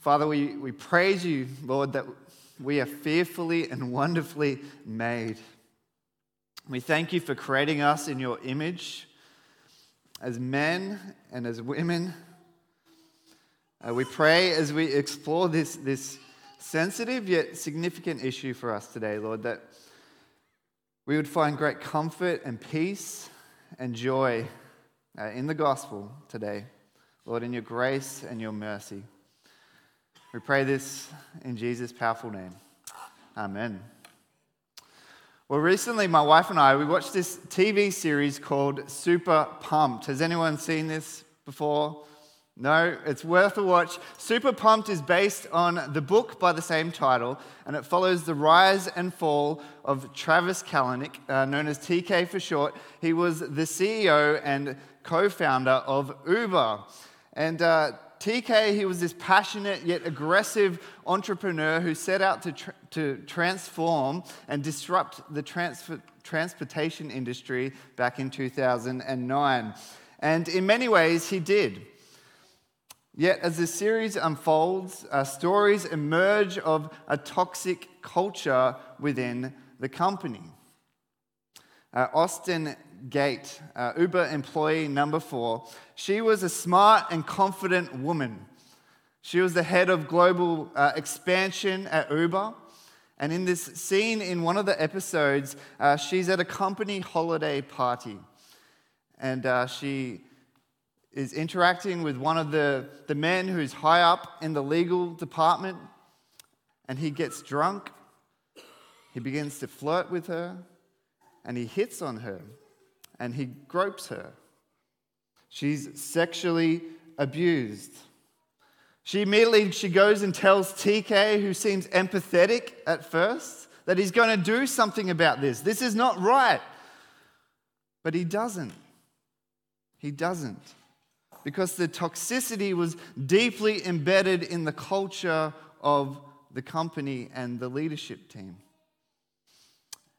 Father, we, we praise you, Lord, that we are fearfully and wonderfully made. We thank you for creating us in your image as men and as women. Uh, we pray as we explore this, this sensitive yet significant issue for us today, Lord, that we would find great comfort and peace and joy uh, in the gospel today. Lord, in your grace and your mercy. We pray this in Jesus' powerful name. Amen. Well, recently, my wife and I, we watched this TV series called Super Pumped. Has anyone seen this before? No, it's worth a watch. Super Pumped is based on the book by the same title, and it follows the rise and fall of Travis Kalanick, uh, known as TK for short. He was the CEO and co founder of Uber. And uh, TK, he was this passionate yet aggressive entrepreneur who set out to, to transform and disrupt the transfer- transportation industry back in 2009. And in many ways, he did. Yet, as the series unfolds, uh, stories emerge of a toxic culture within the company. Uh, Austin Geidt, uh, Uber employee number four, she was a smart and confident woman. She was the head of global uh, expansion at Uber. And in this scene in one of the episodes, uh, she's at a company holiday party. And uh, she is interacting with one of the, the men who's high up in the legal department. And he gets drunk. He begins to flirt with her. And he hits on her and he gropes her. She's sexually abused. She immediately she goes and tells TK, who seems empathetic at first, that he's going to do something about this. This is not right. But he doesn't. He doesn't. Because the toxicity was deeply embedded in the culture of the company and the leadership team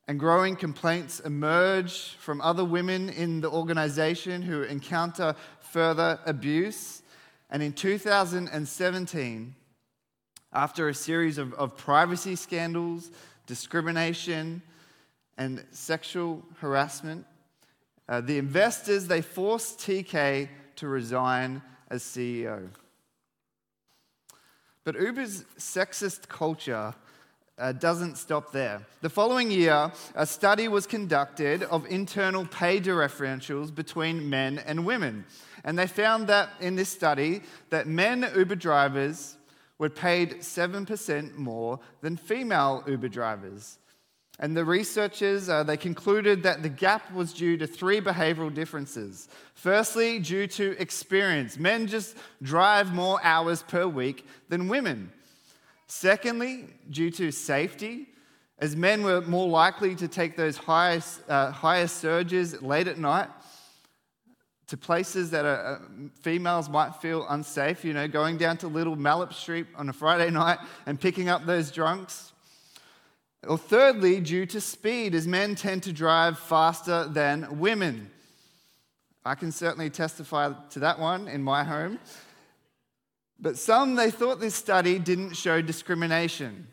and growing complaints emerge from other women in the organization who encounter further abuse. And in 2017, after a series of, of privacy scandals, discrimination, and sexual harassment, uh, the investors they forced TK to resign as CEO. But Uber's sexist culture uh, doesn't stop there. The following year, a study was conducted of internal pay differentials between men and women. And they found that in this study that men Uber drivers were paid 7% more than female Uber drivers. And the researchers, uh, they concluded that the gap was due to three behavioral differences. Firstly, due to experience. Men just drive more hours per week than women. Secondly, due to safety, as men were more likely to take those higher, uh, higher surges late at night to places that are, uh, females might feel unsafe, you know, going down to Little Malop Street on a Friday night and picking up those drunks. Or thirdly, due to speed, as men tend to drive faster than women. I can certainly testify to that one in my home. But some, they thought this study didn't show discrimination.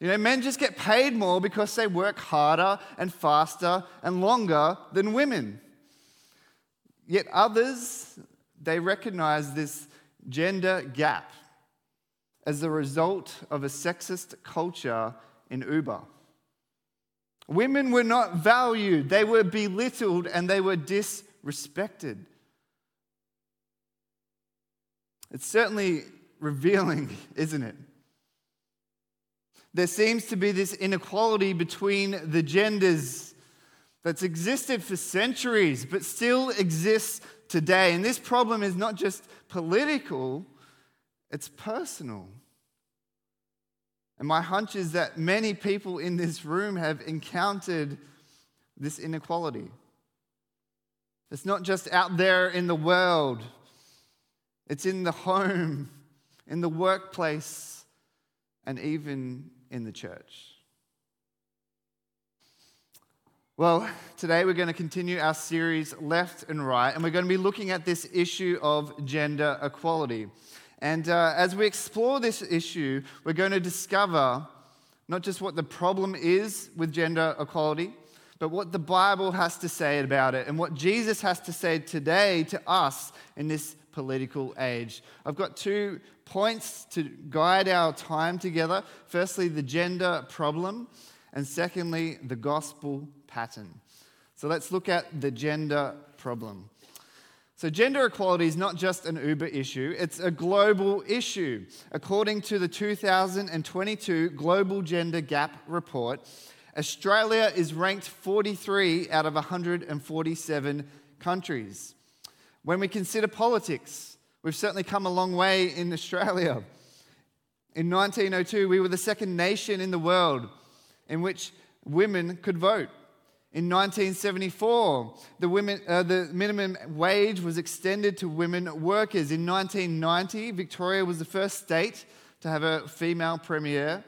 You know, men just get paid more because they work harder and faster and longer than women. Yet others, they recognize this gender gap as the result of a sexist culture in Uber. Women were not valued, they were belittled, and they were disrespected. It's certainly revealing, isn't it? There seems to be this inequality between the genders that's existed for centuries, but still exists today. And this problem is not just political, it's personal. And my hunch is that many people in this room have encountered this inequality. It's not just out there in the world, it's in the home, in the workplace, and even in the church. Well, today we're going to continue our series Left and Right, and we're going to be looking at this issue of gender equality. And uh, as we explore this issue, we're going to discover not just what the problem is with gender equality, but what the Bible has to say about it and what Jesus has to say today to us in this political age. I've got two points to guide our time together. Firstly, the gender problem, and secondly, the gospel pattern. So let's look at the gender problem. So, gender equality is not just an Uber issue, it's a global issue. According to the 2022 Global Gender Gap Report, Australia is ranked 43 out of 147 countries. When we consider politics, we've certainly come a long way in Australia. In 1902, we were the second nation in the world in which women could vote. In 1974, the, women, uh, the minimum wage was extended to women workers. In 1990, Victoria was the first state to have a female premier.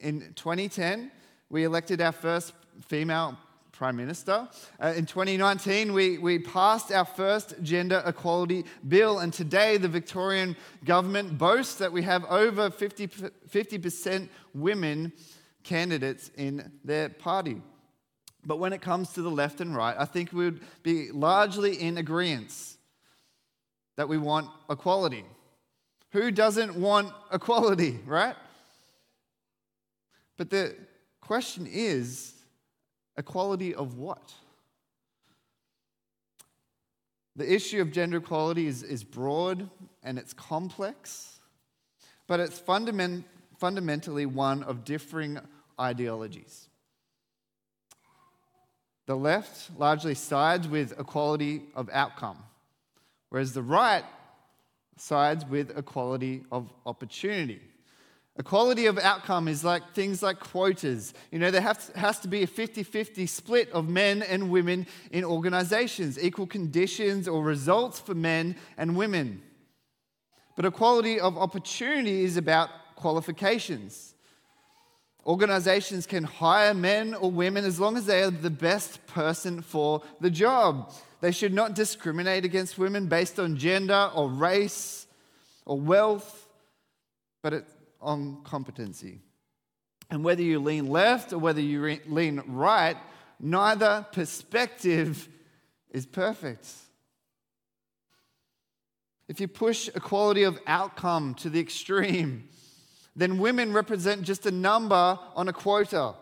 In 2010, we elected our first female prime minister. Uh, in 2019, we, we passed our first gender equality bill, and today the Victorian government boasts that we have over 50, 50% women candidates in their party. But when it comes to the left and right, I think we would be largely in agreement that we want equality. Who doesn't want equality, right? But the question is equality of what? The issue of gender equality is, is broad and it's complex, but it's fundament, fundamentally one of differing ideologies. The left largely sides with equality of outcome, whereas the right sides with equality of opportunity. Equality of outcome is like things like quotas. You know, there has to be a 50 50 split of men and women in organizations, equal conditions or results for men and women. But equality of opportunity is about qualifications. Organizations can hire men or women as long as they are the best person for the job. They should not discriminate against women based on gender or race or wealth, but on competency. And whether you lean left or whether you lean right, neither perspective is perfect. If you push equality of outcome to the extreme, then women represent just a number on a quota.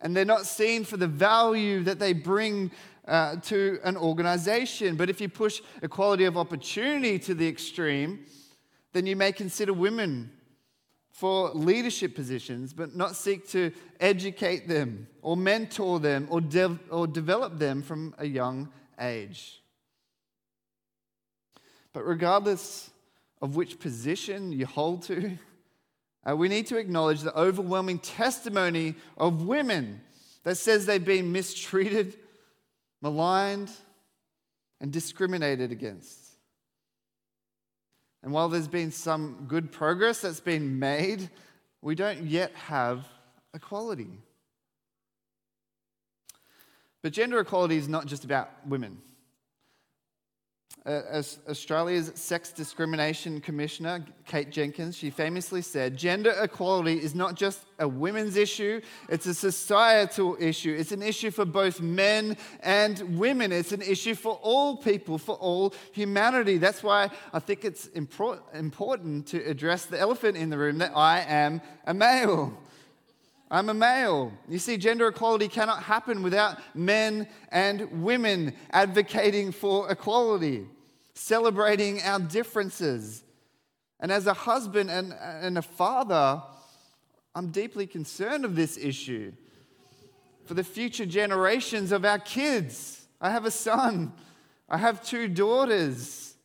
And they're not seen for the value that they bring uh, to an organization. But if you push equality of opportunity to the extreme, then you may consider women for leadership positions, but not seek to educate them or mentor them or, de- or develop them from a young age. But regardless of which position you hold to, uh, we need to acknowledge the overwhelming testimony of women that says they've been mistreated, maligned, and discriminated against. And while there's been some good progress that's been made, we don't yet have equality. But gender equality is not just about women. As Australia's Sex Discrimination Commissioner, Kate Jenkins, she famously said, Gender equality is not just a women's issue, it's a societal issue. It's an issue for both men and women. It's an issue for all people, for all humanity. That's why I think it's important to address the elephant in the room that I am a male. I'm a male. You see, gender equality cannot happen without men and women advocating for equality, celebrating our differences. And as a husband and, and a father, I'm deeply concerned of this issue for the future generations of our kids. I have a son, I have two daughters.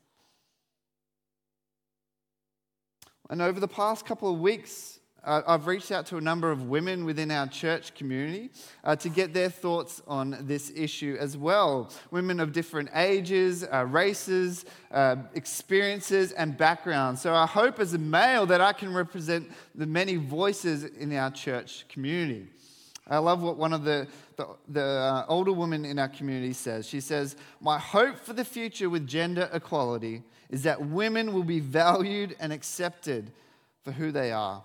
And over the past couple of weeks, uh, I've reached out to a number of women within our church community uh, to get their thoughts on this issue as well. Women of different ages, uh, races, uh, experiences, and backgrounds. So I hope as a male that I can represent the many voices in our church community. I love what one of the, the, the uh, older women in our community says. She says, My hope for the future with gender equality is that women will be valued and accepted for who they are.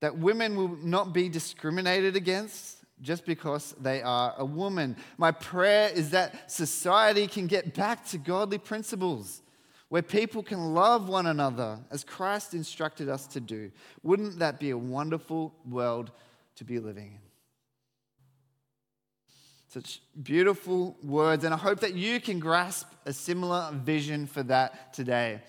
That women will not be discriminated against just because they are a woman. My prayer is that society can get back to godly principles where people can love one another as Christ instructed us to do. Wouldn't that be a wonderful world to be living in? Such beautiful words, and I hope that you can grasp a similar vision for that today.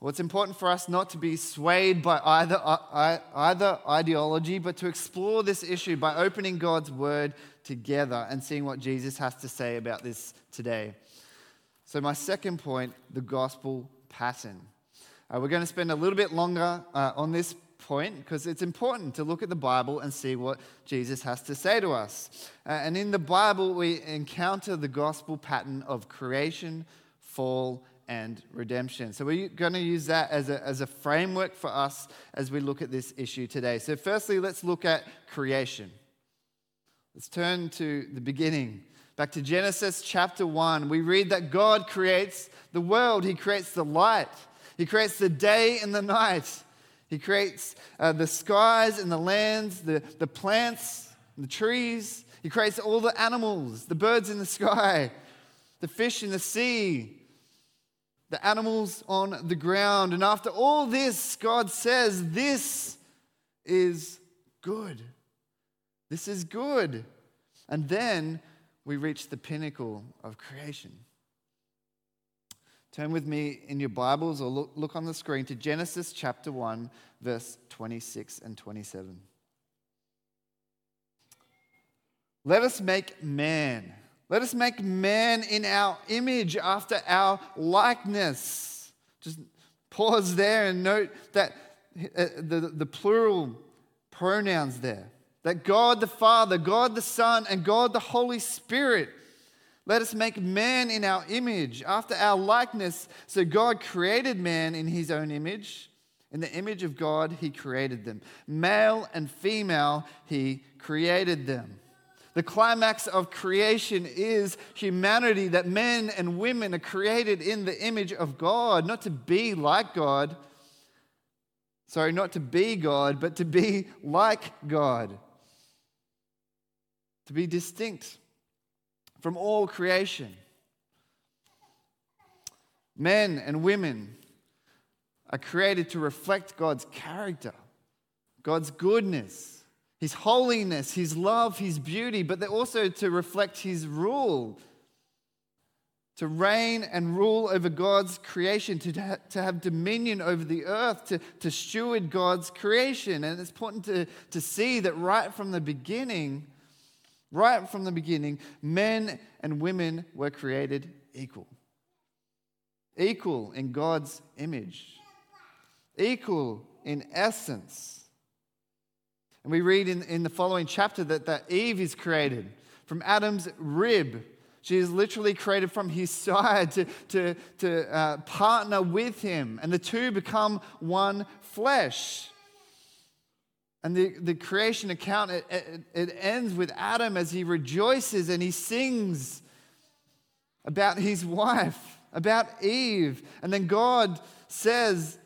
Well, it's important for us not to be swayed by either, uh, either ideology, but to explore this issue by opening God's word together and seeing what Jesus has to say about this today. So, my second point the gospel pattern. Uh, we're going to spend a little bit longer uh, on this point because it's important to look at the Bible and see what Jesus has to say to us. Uh, and in the Bible, we encounter the gospel pattern of creation, fall, and redemption. So we're going to use that as a, as a framework for us as we look at this issue today. So, firstly, let's look at creation. Let's turn to the beginning. Back to Genesis chapter 1, we read that God creates the world, He creates the light, He creates the day and the night, He creates uh, the skies and the lands, the, the plants, the trees, He creates all the animals, the birds in the sky, the fish in the sea, the animals on the ground. And after all this, God says, This is good. This is good. And then we reach the pinnacle of creation. Turn with me in your Bibles or look, look on the screen to Genesis chapter 1, verse 26 and 27. Let us make man let us make man in our image after our likeness. Just pause there and note that uh, the, the plural pronouns there. That God the Father, God the Son, and God the Holy Spirit. Let us make man in our image, after our likeness. So God created man in his own image. In the image of God, he created them. Male and female, he created them. The climax of creation is humanity, that men and women are created in the image of God, not to be like God. Sorry, not to be God, but to be like God. To be distinct from all creation. Men and women are created to reflect God's character, God's goodness his holiness, his love, his beauty, but they're also to reflect his rule, to reign and rule over God's creation, to, to have dominion over the earth, to, to steward God's creation. And it's important to, to see that right from the beginning, right from the beginning, men and women were created equal. Equal in God's image, equal in essence. And we read in, in the following chapter that, that Eve is created from Adam's rib. She is literally created from his side to, to, to uh, partner with him, and the two become one flesh. And the, the creation account, it, it, it ends with Adam as he rejoices and he sings about his wife, about Eve. And then God says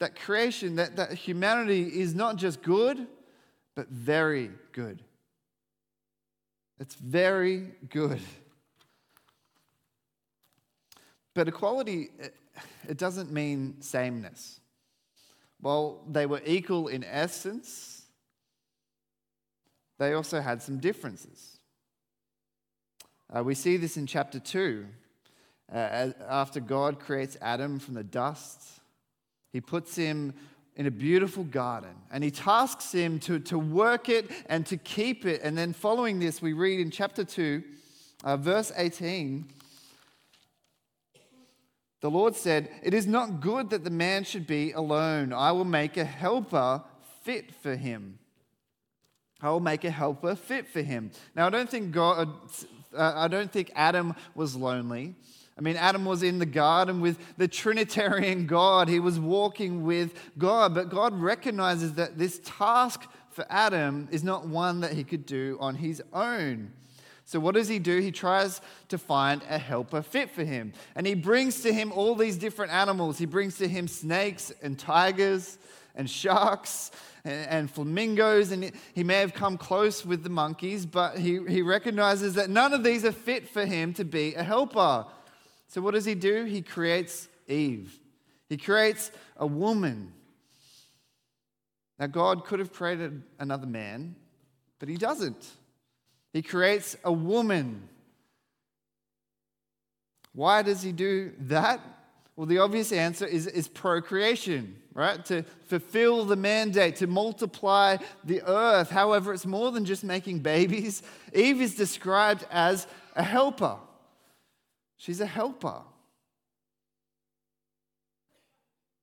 that creation, that, that humanity is not just good, but very good. It's very good. But equality, it doesn't mean sameness. While they were equal in essence, they also had some differences. Uh, we see this in chapter 2. Uh, after God creates Adam from the dust, he puts him in a beautiful garden. And he tasks him to, to work it and to keep it. And then following this, we read in chapter 2, uh, verse 18, The Lord said, It is not good that the man should be alone. I will make a helper fit for him. I will make a helper fit for him. Now, I don't think God, uh, I don't think Adam was lonely. I mean, Adam was in the garden with the Trinitarian God. He was walking with God. But God recognizes that this task for Adam is not one that he could do on his own. So, what does he do? He tries to find a helper fit for him. And he brings to him all these different animals. He brings to him snakes and tigers and sharks and, flamingos. And he may have come close with the monkeys, but he, he recognizes that none of these are fit for him to be a helper. So, what does he do? He creates Eve, he creates a woman. Now, God could have created another man, but he doesn't. He creates a woman. Why does he do that? Well, the obvious answer is, is procreation, right? To fulfill the mandate, to multiply the earth. However, it's more than just making babies. Eve is described as a helper. She's a helper.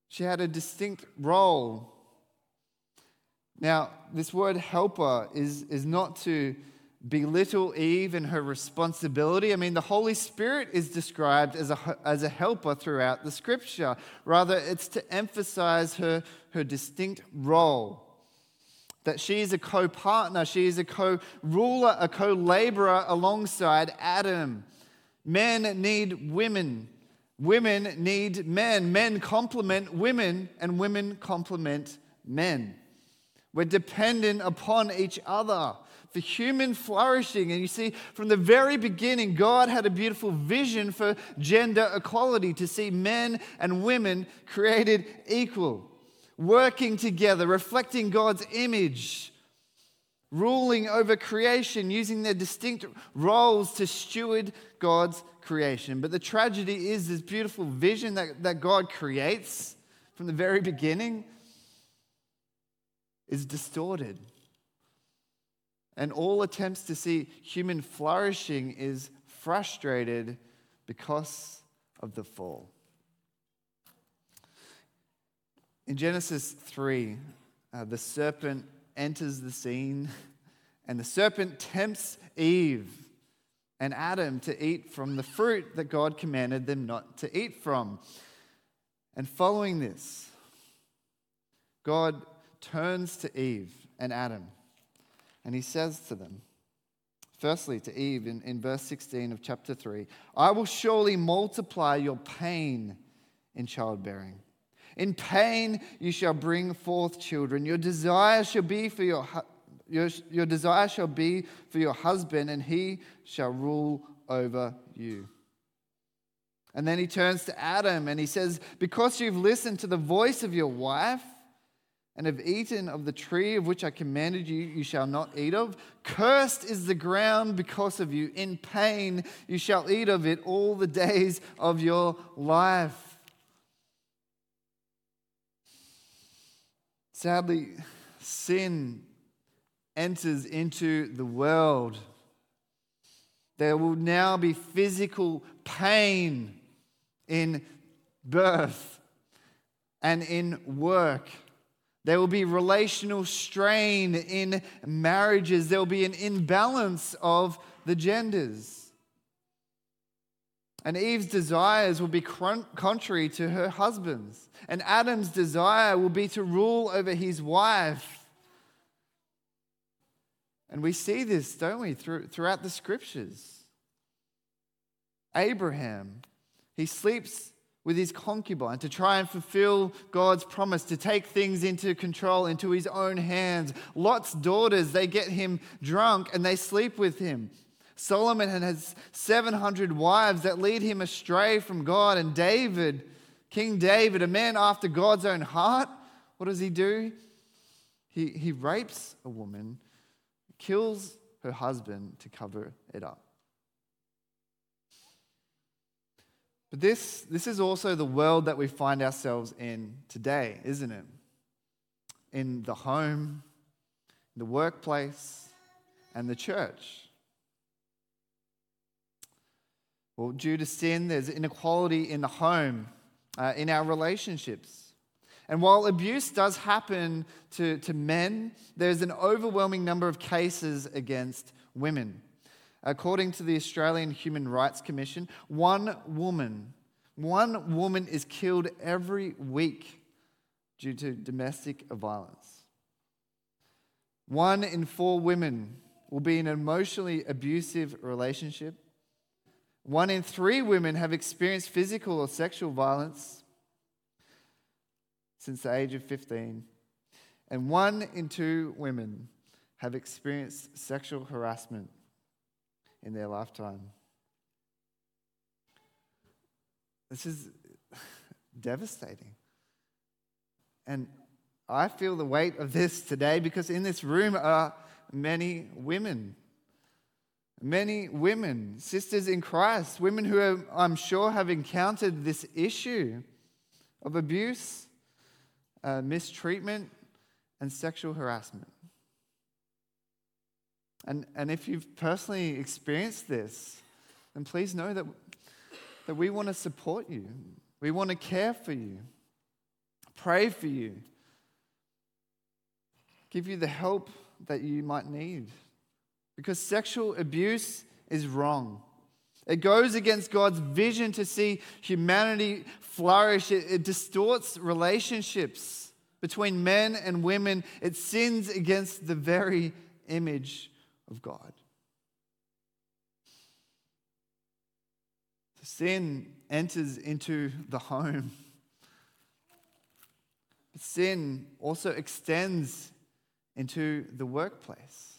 She had a distinct role. Now, this word helper is, is not to belittle Eve and her responsibility. I mean, the Holy Spirit is described as a, as a helper throughout the scripture. Rather, it's to emphasize her, her distinct role. That she is a co partner, she is a co ruler, a co laborer alongside Adam. Men need women. Women need men. Men complement women, and women complement men. We're dependent upon each other for human flourishing. And you see, from the very beginning, God had a beautiful vision for gender equality to see men and women created equal, working together, reflecting God's image, ruling over creation, using their distinct roles to steward God's creation. But the tragedy is this beautiful vision that, that God creates from the very beginning is distorted and all attempts to see human flourishing is frustrated because of the fall. In Genesis 3, uh, the serpent enters the scene, and the serpent tempts Eve and Adam to eat from the fruit that God commanded them not to eat from. And following this, God turns to Eve and Adam and he says to them, firstly to Eve in, in verse 16 of chapter 3 I will surely multiply your pain in childbearing. In pain you shall bring forth children. Your desire shall be for your, your, your desire shall be for your husband, and he shall rule over you. And then he turns to Adam and he says, Because you've listened to the voice of your wife and have eaten of the tree of which I commanded you, you shall not eat of. Cursed is the ground because of you. In pain you shall eat of it all the days of your life. Sadly, sin enters into the world. There will now be physical pain in birth and in work. There will be relational strain in marriages. There will be an imbalance of the genders. And Eve's desires will be contrary to her husband's. And Adam's desire will be to rule over his wife. And we see this, don't we, throughout the scriptures. Abraham, he sleeps with his concubine to try and fulfill God's promise to take things into control into his own hands. Lot's daughters, they get him drunk and they sleep with him. Solomon has 700 wives that lead him astray from God. And David, King David, a man after God's own heart, what does he do? He, he rapes a woman, kills her husband to cover it up. But this, this is also the world that we find ourselves in today, isn't it? In the home, the workplace, and the church. Well, due to sin, there's inequality in the home, uh, in our relationships. And while abuse does happen to, to men, there's an overwhelming number of cases against women. According to the Australian Human Rights Commission, one woman, one woman is killed every week due to domestic violence. One in four women will be in an emotionally abusive relationship. One in three women have experienced physical or sexual violence since the age of 15. And one in two women have experienced sexual harassment in their lifetime. This is devastating. And I feel the weight of this today because in this room are many women. Many women, sisters in Christ, women who are, I'm sure have encountered this issue of abuse, uh, mistreatment, and sexual harassment. And, and if you've personally experienced this, then please know that, that we want to support you. We want to care for you, pray for you, give you the help that you might need. Because sexual abuse is wrong. It goes against God's vision to see humanity flourish. It, it, distorts relationships between men and women. It sins against the very image of God. Sin enters into the home. Sin also extends into the workplace.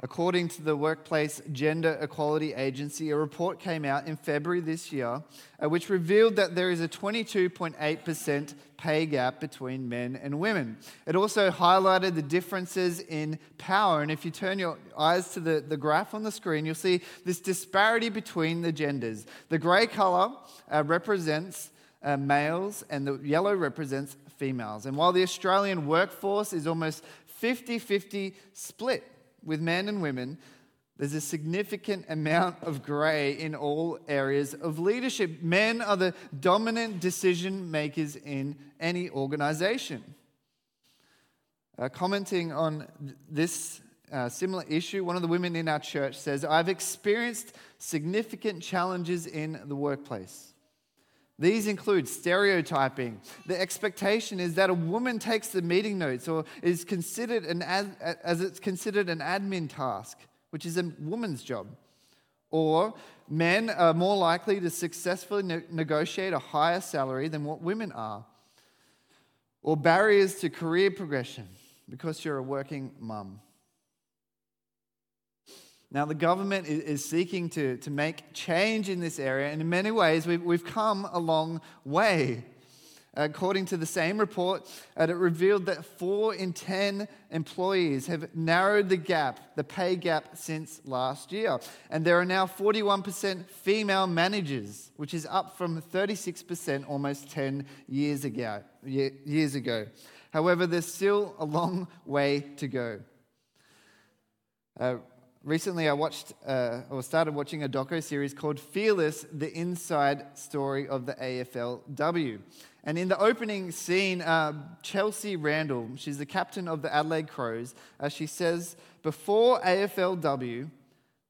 According to the Workplace Gender Equality Agency, a report came out in February this year uh, which revealed that there is a 22.8% pay gap between men and women. It also highlighted the differences in power. And if you turn your eyes to the, the graph on the screen, you'll see this disparity between the genders. The grey colour uh, represents uh, males, and the yellow represents females. And while the Australian workforce is almost 50 50 split, with men and women, there's a significant amount of grey in all areas of leadership. Men are the dominant decision makers in any organization. Uh, commenting on this uh, similar issue, one of the women in our church says, I've experienced significant challenges in the workplace. These include stereotyping. The expectation is that a woman takes the meeting notes or is considered an ad, as it's considered an admin task, which is a woman's job. Or men are more likely to successfully ne- negotiate a higher salary than what women are. Or barriers to career progression because you're a working mum. Now, the government is seeking to, to make change in this area, and in many ways, we've, we've come a long way. According to the same report, uh, it revealed that four in 10 employees have narrowed the gap, the pay gap, since last year. And there are now 41% female managers, which is up from 36% almost 10 years ago. Years ago. However, there's still a long way to go. Uh, recently I watched uh, or started watching a doco series called Fearless: The Inside Story of the AFLW. And in the opening scene, uh, Chelsea Randall, she's the captain of the Adelaide Crows, uh, she says, Before AFLW,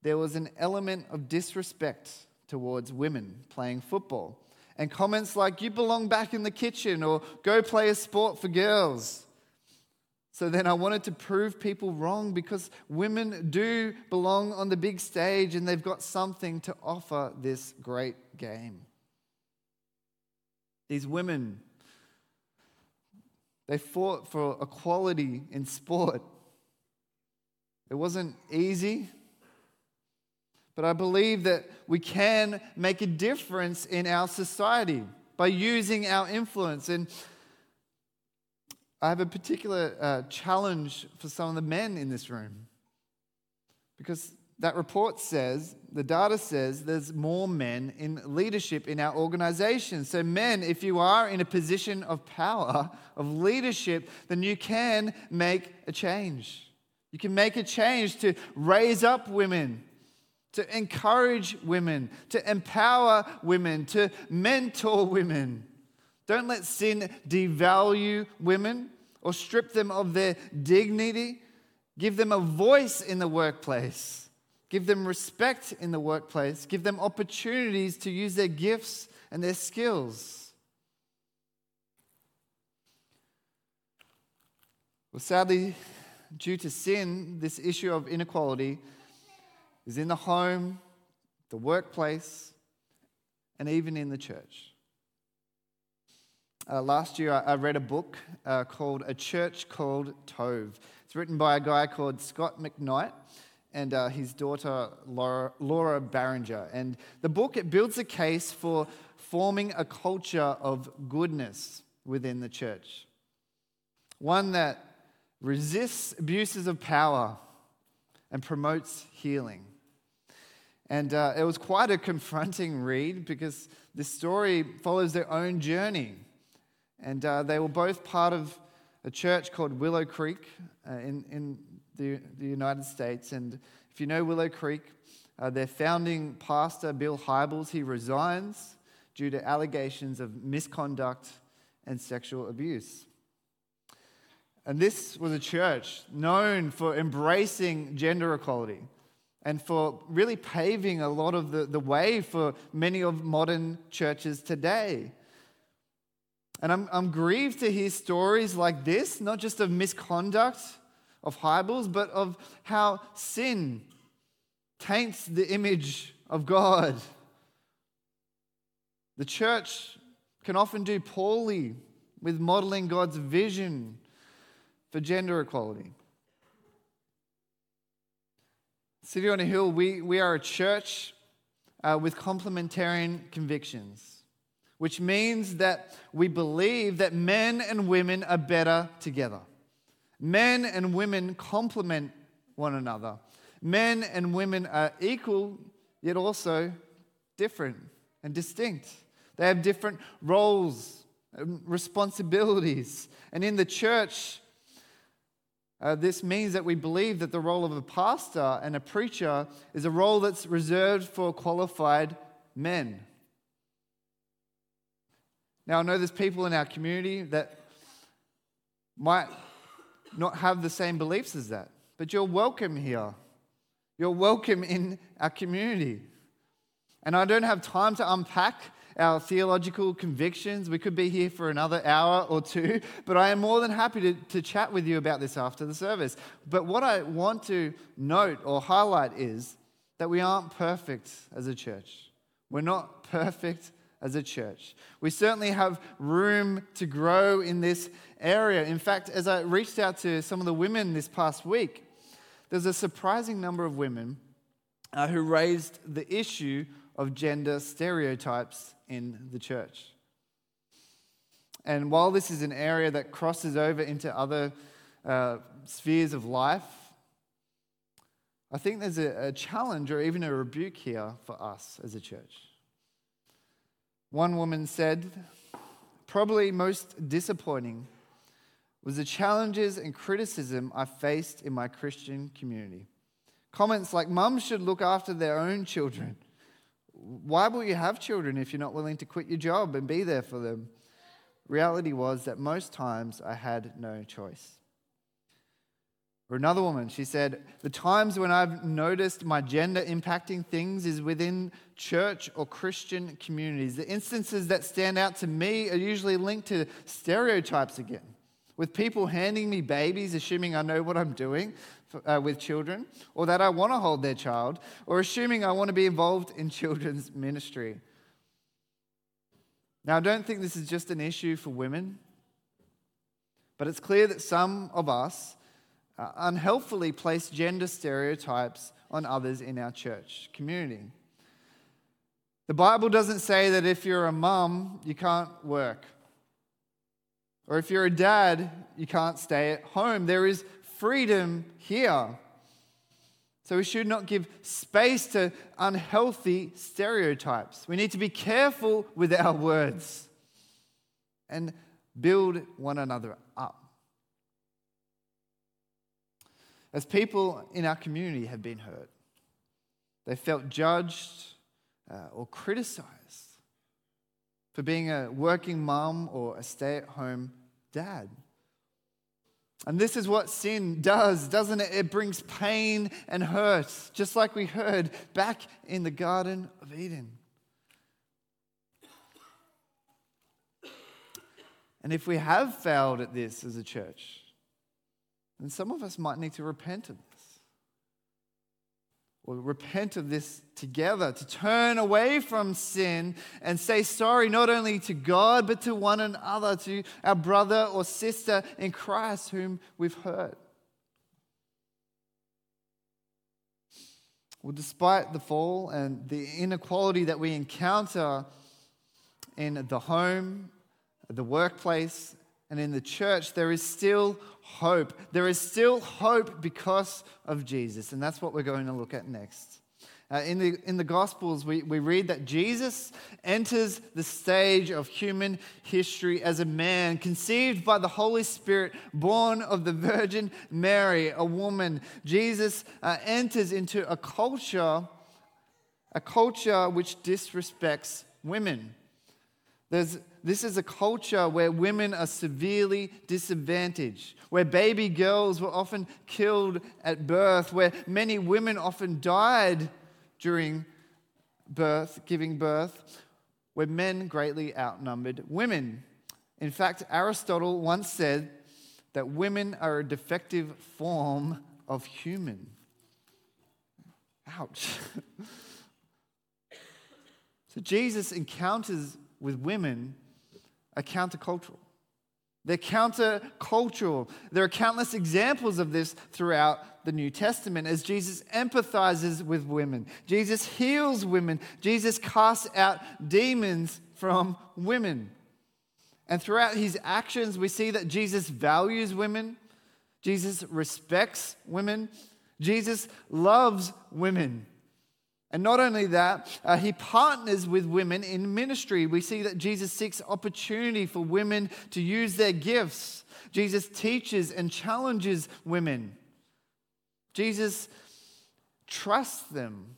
there was an element of disrespect towards women playing football. And comments like, You belong back in the kitchen, or go play a sport for girls. So then I wanted to prove people wrong because women do belong on the big stage and they've got something to offer this great game. These women, they fought for equality in sport. It wasn't easy, but I believe that we can make a difference in our society by using our influence. And I have a particular uh, challenge for some of the men in this room. Because that report says, the data says, there's more men in leadership in our organization. So, men, if you are in a position of power, of leadership, then you can make a change. You can make a change to raise up women to encourage women, to empower women, to mentor women. Don't let sin devalue women or strip them of their dignity. Give them a voice in the workplace. Give them respect in the workplace. Give them opportunities to use their gifts and their skills. Well, sadly, due to sin, this issue of inequality is in the home, the workplace, and even in the church. Uh, last year, I, I, read a book uh, called A Church Called Tove. It's written by a guy called Scot McKnight and uh, his daughter Laura, Laura Barringer. And the book it builds a case for forming a culture of goodness within the church, one that resists abuses of power and promotes healing. And uh, it was quite a confronting read because this story follows their own journey. And uh, they were both part of a church called Willow Creek uh, in, in the, the, United States. And if you know Willow Creek, uh, their founding pastor, Bill Hybels, he resigns due to allegations of misconduct and sexual abuse. And this was a church known for embracing gender equality and for really paving a lot of the, the way for many of modern churches today. And I'm, I'm grieved to hear stories like this, not just of misconduct of Hybels, but of how sin taints the image of God. The church can often do poorly with modeling God's vision for gender equality. City on a Hill, we, we are a church uh, with complementarian convictions, which means that we believe that men and women are better together. Men and women complement one another. Men and women are equal, yet also different and distinct. They have different roles and responsibilities. And in the church, uh, this means that we believe that the role of a pastor and a preacher is a role that's reserved for qualified men. Now, I know there's people in our community that might not have the same beliefs as that, but you're welcome here. You're welcome in our community. And I don't have time to unpack our theological convictions. We could be here for another hour or two, but I am more than happy to, to chat with you about this after the service. But what I want to note or highlight is that we aren't perfect as a church. We're not perfect as a church. We certainly have room to grow in this area. In fact, as I reached out to some of the women this past week, there's a surprising number of women uh, who raised the issue of gender stereotypes in the church. And while this is an area that crosses over into other uh, spheres of life, I think there's a, a challenge or even a rebuke here for us as a church. One woman said, probably most disappointing was the challenges and criticism I faced in my Christian community. Comments like, Mums should look after their own children why will you have children if you're not willing to quit your job and be there for them? Reality was that most times I had no choice. Or another woman, she said, The times when I've noticed my gender impacting things is within church or Christian communities. The instances that stand out to me are usually linked to stereotypes again, with people handing me babies, assuming I know what I'm doing, uh, with children, or that I want to hold their child, or assuming I want to be involved in children's ministry. Now, I don't think this is just an issue for women, but it's clear that some of us uh, unhelpfully place gender stereotypes on others in our church community. The Bible doesn't say that if you're a mum, you can't work. Or if you're a dad, you can't stay at home. There is freedom here. So we should not give space to unhealthy stereotypes. We need to be careful with our words and build one another up. As people in our community have been hurt, They felt judged uh, or criticized for being a working mom or a stay at home dad. And this is what sin does, doesn't it? It brings pain and hurt, just like we heard back in the Garden of Eden. And if we have failed at this as a church, then some of us might need to repent of this. Or repent of this together, to turn away from sin and say sorry not only to God, but to one another, to our brother or sister in Christ whom we've hurt. Well, despite the fall and the inequality that we encounter in the home, the workplace, and in the church, there is still hope. There is still hope because of Jesus. And that's what we're going to look at next. Uh, in, the, in the Gospels, we, we read that Jesus enters the stage of human history as a man conceived by the Holy Spirit, born of the Virgin Mary, a woman. Jesus uh, enters into a culture, a culture which disrespects women. There's, this is a culture where women are severely disadvantaged, where baby girls were often killed at birth, where many women often died during birth, giving birth, where men greatly outnumbered women. In fact, Aristotle once said that women are a defective form of human. Ouch. so Jesus encounters with women are countercultural. They're countercultural. There are countless examples of this throughout the New Testament as Jesus empathizes with women. Jesus heals women. Jesus casts out demons from women. And throughout his actions, we see that Jesus values women, Jesus respects women, Jesus loves women. And not only that, uh, he partners with women in ministry. We see that Jesus seeks opportunity for women to use their gifts. Jesus teaches and challenges women. Jesus trusts them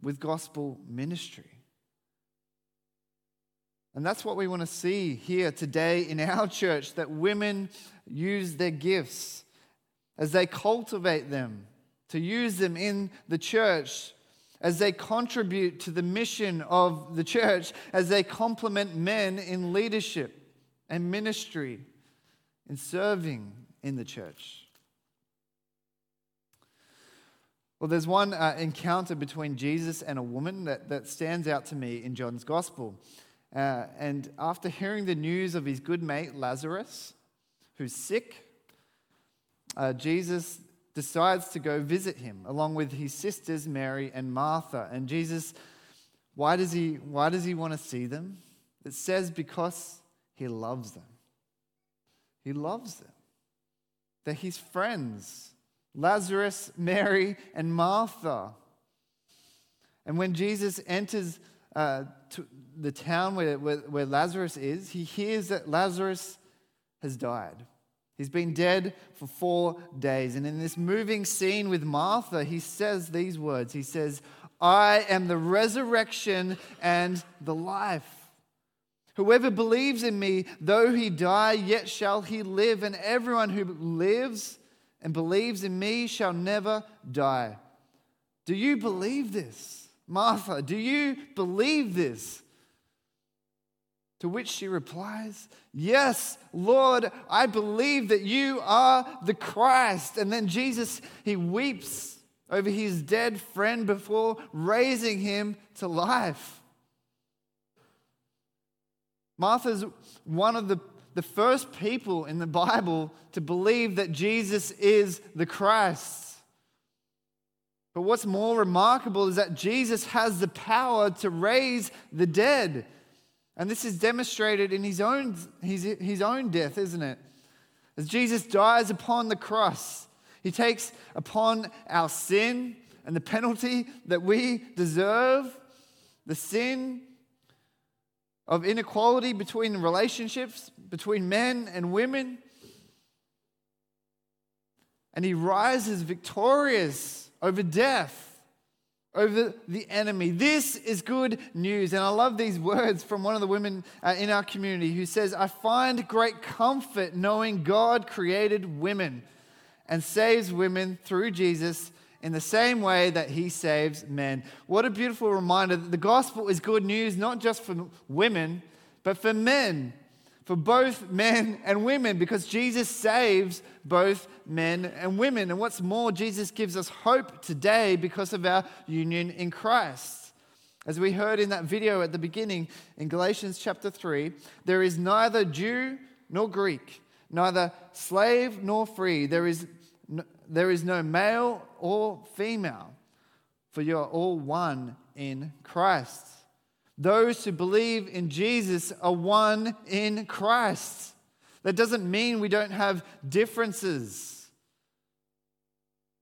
with gospel ministry. And that's what we want to see here today in our church that women use their gifts as they cultivate them, to use them in the church as they contribute to the mission of the church, as they complement men in leadership and ministry, and serving in the church. Well, there's one uh, encounter between Jesus and a woman that, that stands out to me in John's gospel. Uh, and after hearing the news of his good mate Lazarus, who's sick, uh, Jesus decides to go visit him along with his sisters Mary and Martha. And Jesus, why does he, why does he want to see them? It says because he loves them. He loves them. They're his friends Lazarus, Mary, and Martha. And when Jesus enters uh, the town where, where, where Lazarus is, he hears that Lazarus has died. He's been dead for four days. And in this moving scene with Martha, he says these words He says, I am the resurrection and the life. Whoever believes in me, though he die, yet shall he live. And everyone who lives and believes in me shall never die. Do you believe this? Martha, do you believe this? To which she replies, Yes, Lord, I believe that you are the Christ. And then Jesus, he weeps over his dead friend before raising him to life. Martha's one of the, the first people in the Bible to believe that Jesus is the Christ. But what's more remarkable is that Jesus has the power to raise the dead. And this is demonstrated in his own, his, his own death, isn't it? As Jesus dies upon the cross, he takes upon our sin and the penalty that we deserve, the sin of inequality between relationships, between men and women. And he rises victorious over death, over the enemy. This is good news. And I love these words from one of the women uh, in our community who says, I find great comfort knowing God created women and saves women through Jesus in the same way that he saves men. What a beautiful reminder that the gospel is good news, not just for women, but for men for both men and women because Jesus saves both men and women. And what's more, Jesus gives us hope today because of our union in Christ. As we heard in that video at the beginning in Galatians chapter 3, there is neither Jew nor Greek, neither slave nor free. There is no, there is no male or female, for you are all one in Christ. Those who believe in Jesus are one in Christ. That doesn't mean we don't have differences,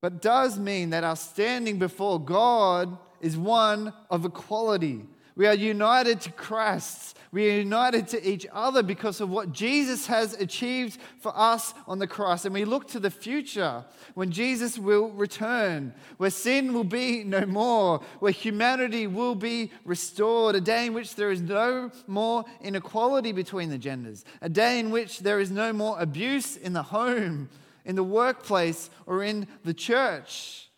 but does mean that our standing before God is one of equality. We are united to Christ. We are united to each other because of what Jesus has achieved for us on the cross. And we look to the future when Jesus will return, where sin will be no more, where humanity will be restored, a day in which there is no more inequality between the genders, a day in which there is no more abuse in the home, in the workplace, or in the church.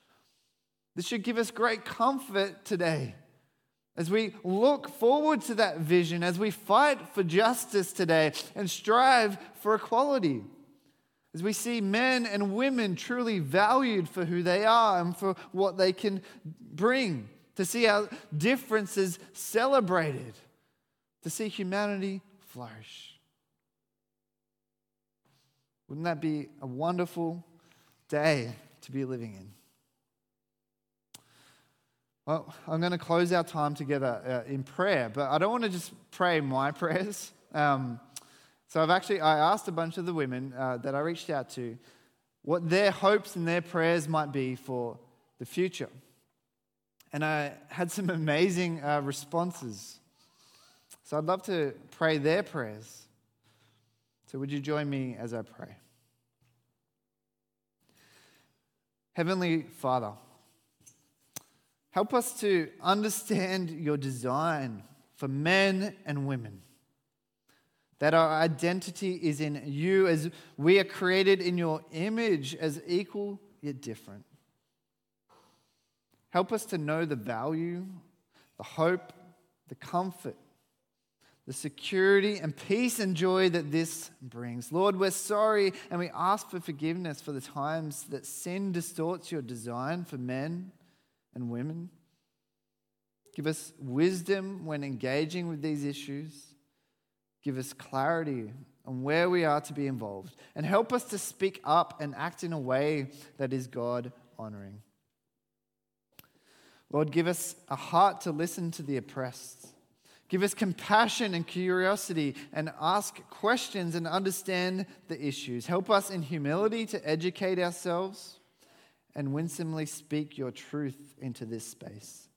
This should give us great comfort today. As we look forward to that vision, as we fight for justice today and strive for equality, as we see men and women truly valued for who they are and for what they can bring, to see our differences celebrated, to see humanity flourish. Wouldn't that be a wonderful day to be living in? Well, I'm going to close our time together uh, in prayer, but I don't want to just pray my prayers. Um, so I've actually I asked a bunch of the women uh, that I reached out to what their hopes and their prayers might be for the future, and I had some amazing uh, responses. So I'd love to pray their prayers. So would you join me as I pray? Heavenly Father. Help us to understand your design for men and women. That our identity is in you as we are created in your image as equal yet different. Help us to know the value, the hope, the comfort, the security and peace and joy that this brings. Lord, we're sorry and we ask for forgiveness for the times that sin distorts your design for men and women. Give us wisdom when engaging with these issues. Give us clarity on where we are to be involved. And help us to speak up and act in a way that is God honoring. Lord, give us a heart to listen to the oppressed. Give us compassion and curiosity and ask questions and understand the issues. Help us in humility to educate ourselves and winsomely speak your truth into this space.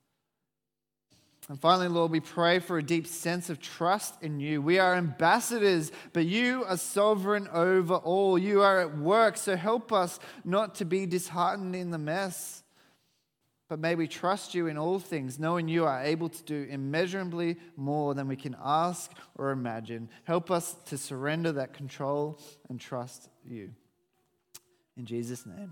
And finally, Lord, we pray for a deep sense of trust in you. We are ambassadors, but you are sovereign over all. You are at work, so help us not to be disheartened in the mess. But may we trust you in all things, knowing you are able to do immeasurably more than we can ask or imagine. Help us to surrender that control and trust you. In Jesus' name.